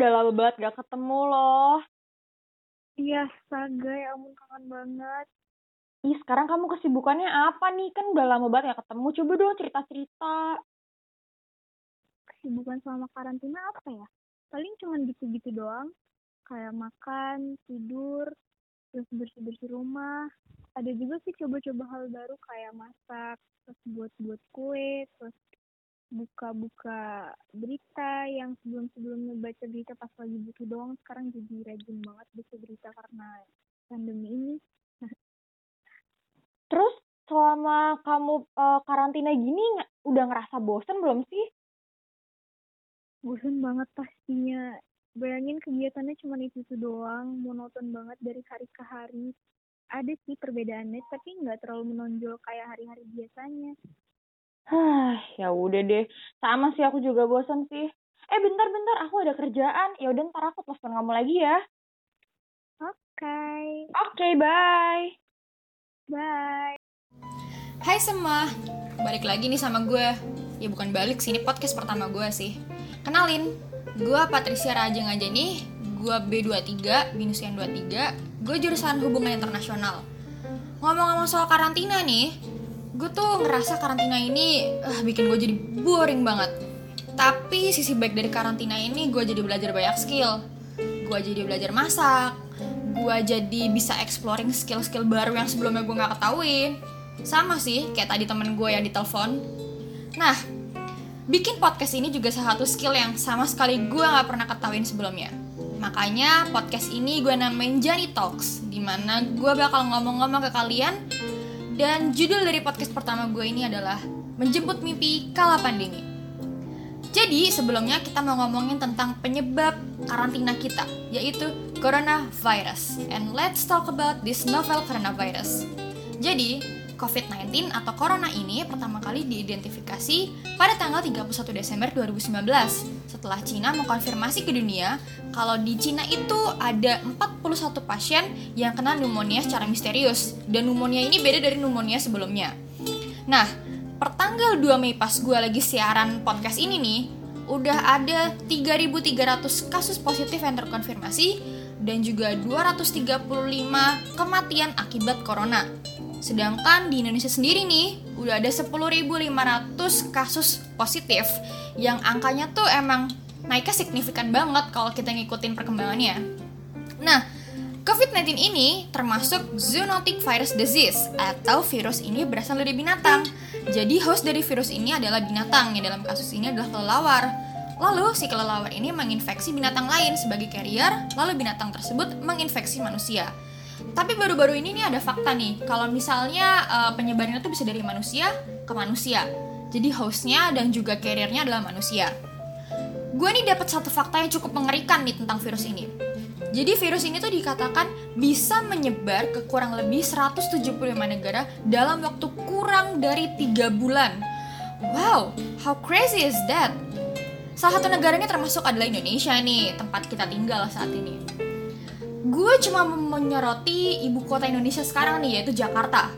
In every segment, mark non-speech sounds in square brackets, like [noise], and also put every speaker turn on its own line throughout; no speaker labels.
Udah lama banget gak ketemu loh.
Iya, astaga ya ampun kangen banget.
Ih, sekarang kamu kesibukannya apa nih? Kan udah lama banget gak ketemu. Coba dong cerita-cerita.
Kesibukan selama karantina apa ya? Paling cuman gitu-gitu doang. Kayak makan, tidur, terus bersih-bersih rumah. Ada juga sih coba-coba hal baru kayak masak, terus buat-buat kue, terus buka-buka berita yang sebelum-sebelumnya baca berita pas lagi butuh doang sekarang jadi rajin banget baca berita karena pandemi ini. [laughs]
Terus selama kamu uh, karantina gini udah ngerasa bosen belum sih?
bosan banget pastinya. Bayangin kegiatannya cuma itu itu doang monoton banget dari hari ke hari. Ada sih perbedaannya tapi nggak terlalu menonjol kayak hari-hari biasanya
Hah, ya udah deh. Sama sih aku juga bosen sih. Eh, bentar-bentar, aku ada kerjaan. Ya udah ntar aku telepon kamu lagi ya.
oke
Oke, bye.
bye
Hai semua, balik lagi nih sama gue Ya bukan balik sih, ini podcast pertama gue sih Kenalin, gue Patricia Raja nih Gue B23, Binusian 23 Gue jurusan hubungan internasional Ngomong-ngomong soal karantina nih Gue tuh ngerasa karantina ini uh, bikin gue jadi boring banget. Tapi sisi baik dari karantina ini gue jadi belajar banyak skill. Gue jadi belajar masak Gue jadi bisa exploring skill-skill baru yang sebelumnya gue gak ketahuin sama sih kayak tadi temen gue yang ditelepon. Nah bikin podcast ini juga salah satu skill yang sama sekali gue nggak pernah ketahuin sebelumnya. Makanya podcast ini gue namain Jani Talks di mana gue bakal ngomong-ngomong ke kalian dan judul dari podcast pertama gue ini adalah menjemput mimpi kala pandemi. Jadi sebelumnya kita mau ngomongin tentang penyebab karantina kita yaitu coronavirus. And let's talk about this novel coronavirus. Jadi COVID-19 atau Corona ini pertama kali diidentifikasi pada tanggal 31 Desember 2019 setelah Cina mengkonfirmasi ke dunia kalau di Cina itu ada 41 pasien yang kena pneumonia secara misterius dan pneumonia ini beda dari pneumonia sebelumnya. Nah, pertanggal 2 Mei pas gue lagi siaran podcast ini nih, udah ada 3.300 kasus positif yang terkonfirmasi dan juga 235 kematian akibat corona. Sedangkan di Indonesia sendiri nih, udah ada 10.500 kasus positif yang angkanya tuh emang naiknya signifikan banget kalau kita ngikutin perkembangannya. Nah, COVID-19 ini termasuk zoonotic virus disease atau virus ini berasal dari binatang. Jadi host dari virus ini adalah binatang yang dalam kasus ini adalah kelelawar. Lalu si kelelawar ini menginfeksi binatang lain sebagai carrier, lalu binatang tersebut menginfeksi manusia. Tapi baru-baru ini nih ada fakta nih, kalau misalnya uh, penyebarannya tuh bisa dari manusia ke manusia. Jadi hostnya dan juga carriernya adalah manusia. Gue nih dapat satu fakta yang cukup mengerikan nih tentang virus ini. Jadi virus ini tuh dikatakan bisa menyebar ke kurang lebih 175 negara dalam waktu kurang dari 3 bulan. Wow, how crazy is that? Salah satu negaranya termasuk adalah Indonesia nih, tempat kita tinggal saat ini gue cuma menyoroti ibu kota Indonesia sekarang nih yaitu Jakarta.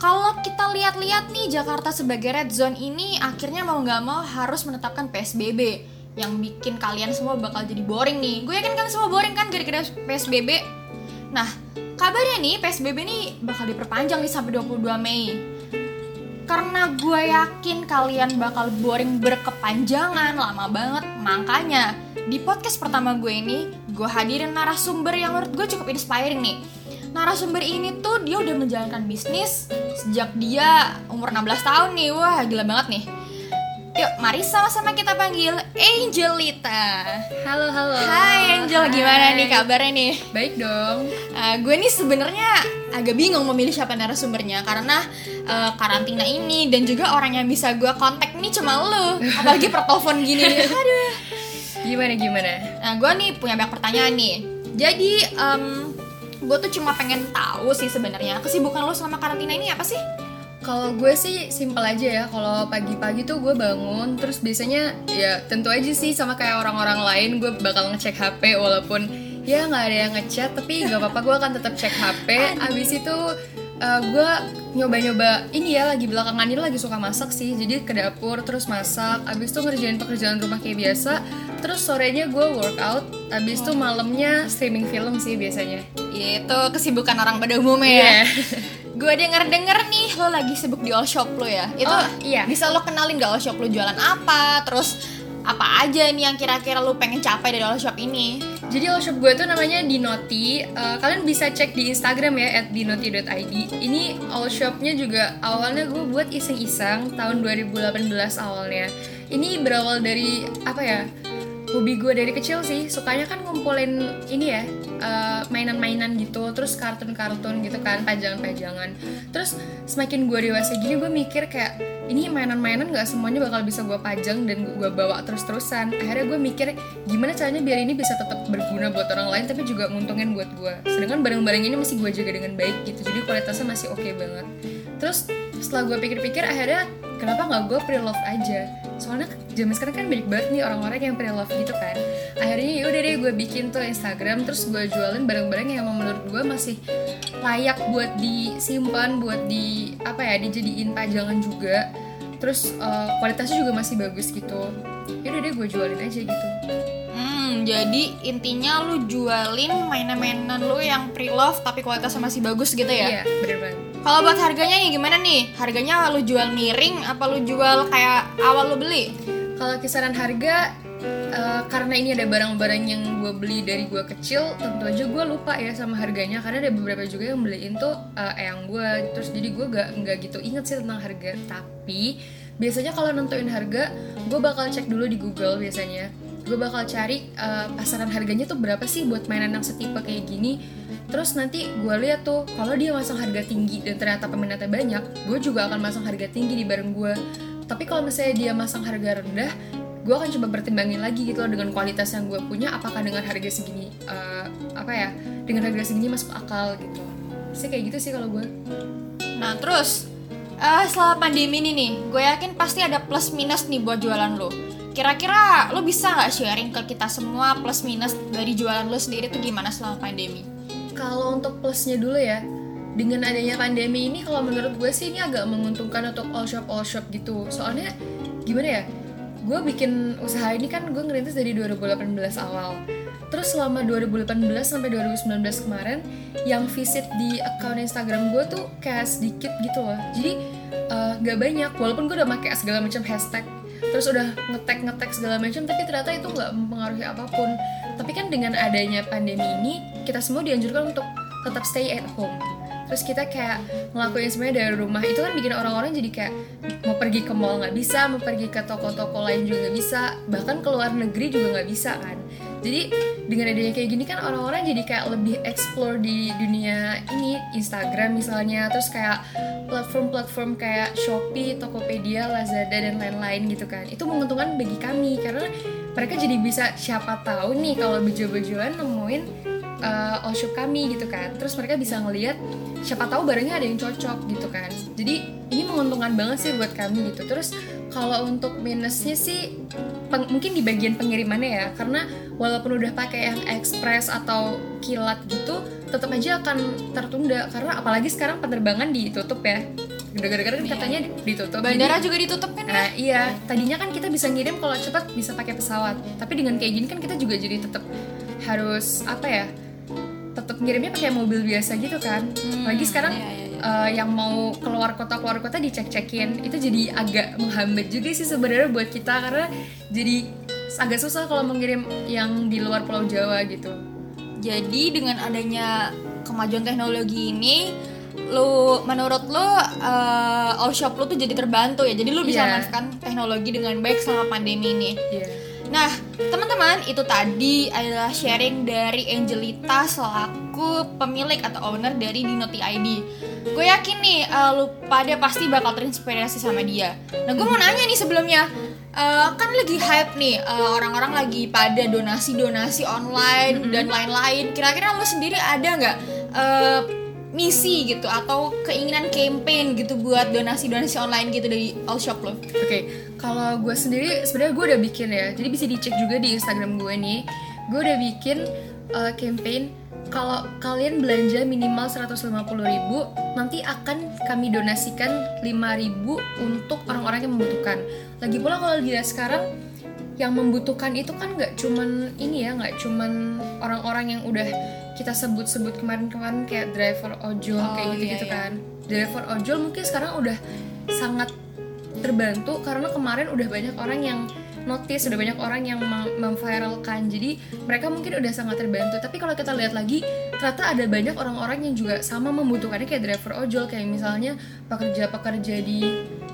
Kalau kita lihat-lihat nih Jakarta sebagai red zone ini akhirnya mau nggak mau harus menetapkan PSBB yang bikin kalian semua bakal jadi boring nih. Gue yakin kan semua boring kan gara-gara PSBB. Nah, kabarnya nih PSBB nih bakal diperpanjang nih sampai 22 Mei. Karena gue yakin kalian bakal boring berkepanjangan lama banget, makanya di podcast pertama gue ini gue hadirin narasumber yang menurut gue cukup inspiring nih. Narasumber ini tuh dia udah menjalankan bisnis sejak dia umur 16 tahun nih. Wah gila banget nih Yuk, mari sama-sama kita panggil Angelita.
Halo, halo.
Hai Angel, gimana nih kabarnya nih?
Baik dong.
Uh, gue nih sebenarnya agak bingung memilih siapa narasumbernya karena uh, karantina ini dan juga orang yang bisa gue kontak nih cuma lu, apalagi per telepon gini. [laughs] Aduh.
Gimana gimana?
Nah, gue nih punya banyak pertanyaan nih. Jadi, um, gue tuh cuma pengen tahu sih sebenarnya kesibukan lo selama karantina ini apa sih?
Kalau gue sih simpel aja ya. Kalau pagi-pagi tuh gue bangun, terus biasanya ya tentu aja sih sama kayak orang-orang lain gue bakal ngecek HP walaupun ya nggak ada yang ngechat tapi gak apa-apa gue akan tetap cek HP. Abis itu gue nyoba-nyoba ini ya lagi belakangan ini lagi suka masak sih jadi ke dapur terus masak abis itu ngerjain pekerjaan rumah kayak biasa terus sorenya gue workout abis itu malamnya streaming film sih biasanya
Ya, itu kesibukan orang pada umumnya ya. [laughs] Gue denger-denger nih lo lagi sibuk di all shop lo ya. Itu
Oh, iya.
bisa lo kenalin gak all shop lo jualan apa? Terus apa aja nih yang kira-kira lo pengen capai dari all shop ini?
Jadi all shop gue tuh namanya Dinoti. Eh, kalian bisa cek di Instagram ya @dinoti.id. Ini all shopnya juga awalnya gue buat iseng-iseng tahun 2018 awalnya. Ini berawal dari apa ya? Hobi gue dari kecil sih, sukanya kan ngumpulin ini ya eh, mainan-mainan gitu, terus kartun-kartun gitu kan, pajangan-pajangan. Terus semakin gue dewasa gini gue mikir kayak ini mainan-mainan gak semuanya bakal bisa gue pajang dan gue bawa terus-terusan. Akhirnya gue mikir gimana caranya biar ini bisa tetap berguna buat orang lain tapi juga nguntungin buat gue. Sedangkan barang-barang ini masih gue jaga dengan baik gitu, jadi kualitasnya masih oke banget. Terus setelah gue pikir-pikir akhirnya kenapa nggak gue pre-love aja? Soalnya zaman sekarang kan banyak banget nih orang-orang yang pre-love gitu kan. Akhirnya yaudah deh gue bikin tuh Instagram terus gue jualin barang-barang yang emang menurut gue masih layak buat disimpan, buat di apa ya dijadiin pajangan juga. Terus eh, kualitasnya juga masih bagus gitu. Yaudah deh gue jualin aja gitu.
Hmm, jadi intinya lu jualin mainan-mainan lu yang pre-love tapi kualitasnya masih bagus gitu ya?
Iya, bener banget.
Kalau buat harganya nih gimana nih? Harganya lu jual miring apa lu jual kayak awal lu beli?
Kalau kisaran harga eh, karena ini ada barang-barang yang gue beli dari gue kecil, tentu aja gue lupa ya sama harganya karena ada beberapa juga yang beliin tuh eh, eyang gue, terus jadi gue gak nggak gitu inget sih tentang harga. Tapi biasanya kalau nentuin harga, gue bakal cek dulu di Google biasanya. Gue bakal cari eh, pasaran harganya tuh berapa sih buat mainan yang setipe kayak gini. Terus nanti gue lihat tuh kalau dia masang harga tinggi dan ternyata peminatnya banyak, gue juga akan masang harga tinggi di barang gue. Tapi kalau misalnya dia masang harga rendah, gue akan coba pertimbangin lagi gitu loh dengan kualitas yang gue punya apakah dengan harga segini eh, apa ya dengan harga segini masuk akal gitu sih kayak gitu sih kalau gue
Nah terus eh selama pandemi ini nih, gue yakin pasti ada plus minus nih buat jualan lo. Kira-kira lo bisa nggak sharing ke kita semua plus minus dari jualan lo sendiri tuh gimana selama pandemi?
kalau untuk plusnya dulu ya dengan adanya pandemi ini kalau menurut gue sih ini agak menguntungkan untuk all shop all shop gitu. Soalnya gimana ya gue bikin usaha ini kan gue ngerintis dari 2018 awal. Terus selama 2018 sampai 2019 kemarin yang visit di account Instagram gue tuh kayak sedikit gitu loh. Jadi eh, nggak banyak walaupun gue udah pakai segala macam hashtag terus udah ngetek ngetek segala macam tapi ternyata itu nggak mempengaruhi apa pun. Tapi kan dengan adanya pandemi ini kita semua dianjurkan untuk tetap stay at home. Terus kita kayak ngelakuin semuanya dari rumah. Itu kan bikin orang-orang jadi kayak mau pergi ke mall nggak bisa mau pergi ke toko-toko lain juga nggak bisa. Bahkan ke luar negeri juga nggak bisa kan jadi dengan adanya kayak gini kan orang-orang jadi kayak lebih explore di dunia ini Instagram misalnya terus kayak platform-platform kayak Shopee, Tokopedia, Lazada dan lain-lain gitu kan. Itu menguntungkan bagi kami karena mereka jadi bisa siapa tahu nih kalau bejo-bejoan nemuin uh, all shop kami gitu kan. Terus mereka bisa ngelihat siapa tahu barangnya ada yang cocok gitu kan. Jadi ini menguntungkan banget sih buat kami gitu. Terus kalau untuk minusnya sih peng- mungkin di bagian pengirimannya ya karena walaupun udah pakai yang express atau kilat gitu tetap aja akan tertunda karena apalagi sekarang penerbangan ditutup ya gara-gara kan katanya ditutup Jadi-
Bandara juga ditutup kan ya?
Nah iya, tadinya kan kita bisa ngirim kalau cepat bisa pakai pesawat. Tapi dengan kayak gini kan kita juga jadi tetap harus apa ya? Tetap ngirimnya pakai mobil biasa gitu kan. Lagi sekarang
iya, iya, iya.
eh, yang mau keluar kota keluar kota dicek-cekin itu jadi agak menghambat juga sih sebenarnya buat kita karena jadi agak susah kalau mengirim yang di luar Pulau Jawa gitu.
Jadi dengan adanya kemajuan teknologi ini, lu menurut lu uh, all shop lu tuh jadi terbantu ya. Jadi lu bisa
Iya.
memanfaatkan teknologi dengan baik selama pandemi ini.
Iya.
Nah, teman-teman, itu tadi adalah sharing dari Angelita selaku pemilik atau owner dari Dinoti ID. Gue yakin nih, uh, lu pada pasti bakal terinspirasi sama dia. Nah, gue mau nanya nih sebelumnya, uh, kan lagi hype nih, uh, orang-orang lagi pada donasi-donasi online dan lain-lain. Kira-kira lu sendiri ada nggak uh, misi gitu atau keinginan campaign gitu buat donasi-donasi online gitu dari all shop lo?
Oke, kalau gue sendiri sebenarnya gue udah bikin ya. Jadi bisa dicek juga di Instagram gue nih. Gue udah bikin uh, campaign kalau kalian belanja minimal 150.000 ribu nanti akan kami donasikan 5.000 untuk orang-orang yang membutuhkan lagi pula kalau dilihat sekarang yang membutuhkan itu kan nggak cuman ini ya nggak cuman orang-orang yang udah kita sebut-sebut kemarin-kemarin kayak driver ojol
Oh,
kayak gitu-gitu
iya, iya.
kan driver ojol mungkin sekarang udah sangat terbantu karena kemarin udah banyak orang yang notice udah banyak orang yang mem- memviralkan. Jadi mereka mungkin udah sangat terbantu. Tapi kalau kita lihat lagi ternyata ada banyak orang-orang yang juga sama membutuhkannya kayak driver ojol kayak misalnya pekerja-pekerja di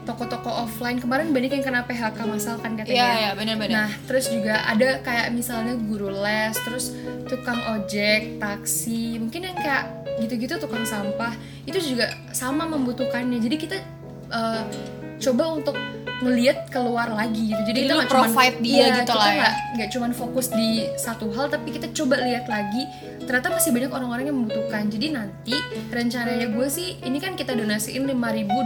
toko-toko offline. Kemarin banyak yang kena PHK masal kan katanya.
Iya, iya, benar-benar.
Nah, terus juga ada kayak misalnya guru les, terus tukang ojek, taksi, mungkin yang kayak gitu-gitu tukang sampah, itu juga sama membutuhkannya. Jadi kita eh, coba untuk ngelihat keluar lagi gitu. Jadi,
Jadi
kita nggak
provide dia
Iya,
gitu
kita
lah ya.
nggak cuman fokus di satu hal, tapi kita coba lihat lagi. Ternyata masih banyak orang-orang yang membutuhkan. Jadi nanti rencananya gue sih, ini kan kita donasiin 5.000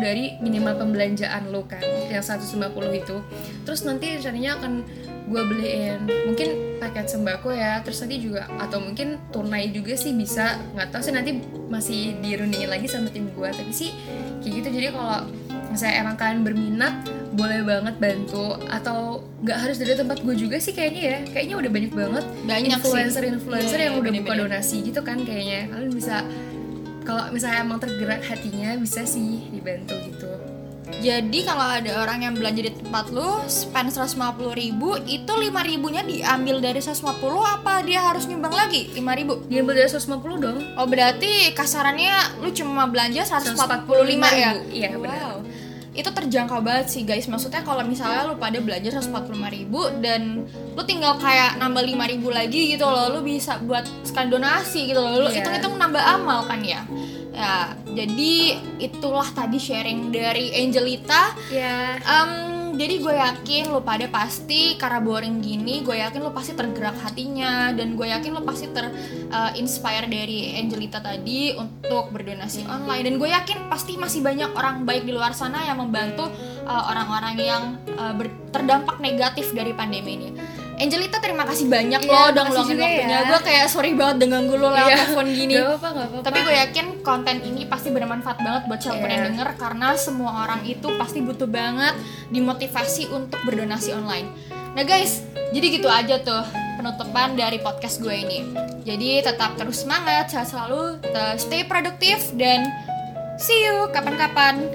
dari minimal pembelanjaan lo kan, yang 150 itu. Terus nanti rencananya akan gue beliin mungkin paket sembako ya terus nanti juga atau mungkin tunai juga sih bisa nggak tahu sih nanti masih dirundingin lagi sama tim gue tapi sih kayak gitu jadi kalau misalnya emang kalian berminat boleh banget bantu atau nggak harus dari tempat gue juga sih kayaknya ya kayaknya udah banyak banget
Banyak sih.
influencer influencer
Iya,
yang
iya,
udah buka
bener-bener.
donasi gitu kan kayaknya kalian bisa kalau misalnya emang tergerak hatinya bisa sih dibantu gitu
Jadi kalau ada orang yang belanja di tempat lu spend 150 ribu itu 5 ribunya diambil dari 150 apa dia harus nyumbang lagi 5 ribu?
diambil dari 150 dong
Oh berarti kasarannya lu cuma belanja 145 ya?
iya benar
Wow. Itu terjangkau banget sih guys. Maksudnya kalau misalnya lu pada belanja 145 ribu dan lu tinggal kayak nambah 5 ribu lagi gitu loh, lu bisa buat sekali donasi gitu loh. Lu
Iya.
hitung-hitung nambah amal kan ya. Ya, jadi itulah tadi sharing dari Angelita.
ya
Em, jadi gue yakin lo pada pasti karena boring gini, gue yakin lo pasti tergerak hatinya dan gue yakin lo pasti ter eh, inspire dari Angelita tadi untuk berdonasi online dan gue yakin pasti masih banyak orang baik di luar sana yang membantu eh, orang-orang yang eh, ber- terdampak negatif dari pandemi ini. Angelita terima kasih banyak
Iya,
lo udah ngeluangin waktunya.
ya.
Gue kayak sorry banget dengan gue lo lewat
Iya.
telepon gini.
Gak apa-apa, gak apa-apa.
Tapi gue yakin konten ini pasti bermanfaat banget buat siapa pun
Iya.
yang denger karena semua orang itu pasti butuh banget dimotivasi untuk berdonasi online. Nah guys, jadi gitu aja tuh penutupan dari podcast gue ini. Jadi tetap terus semangat, sehat selalu, stay produktif dan see you kapan-kapan.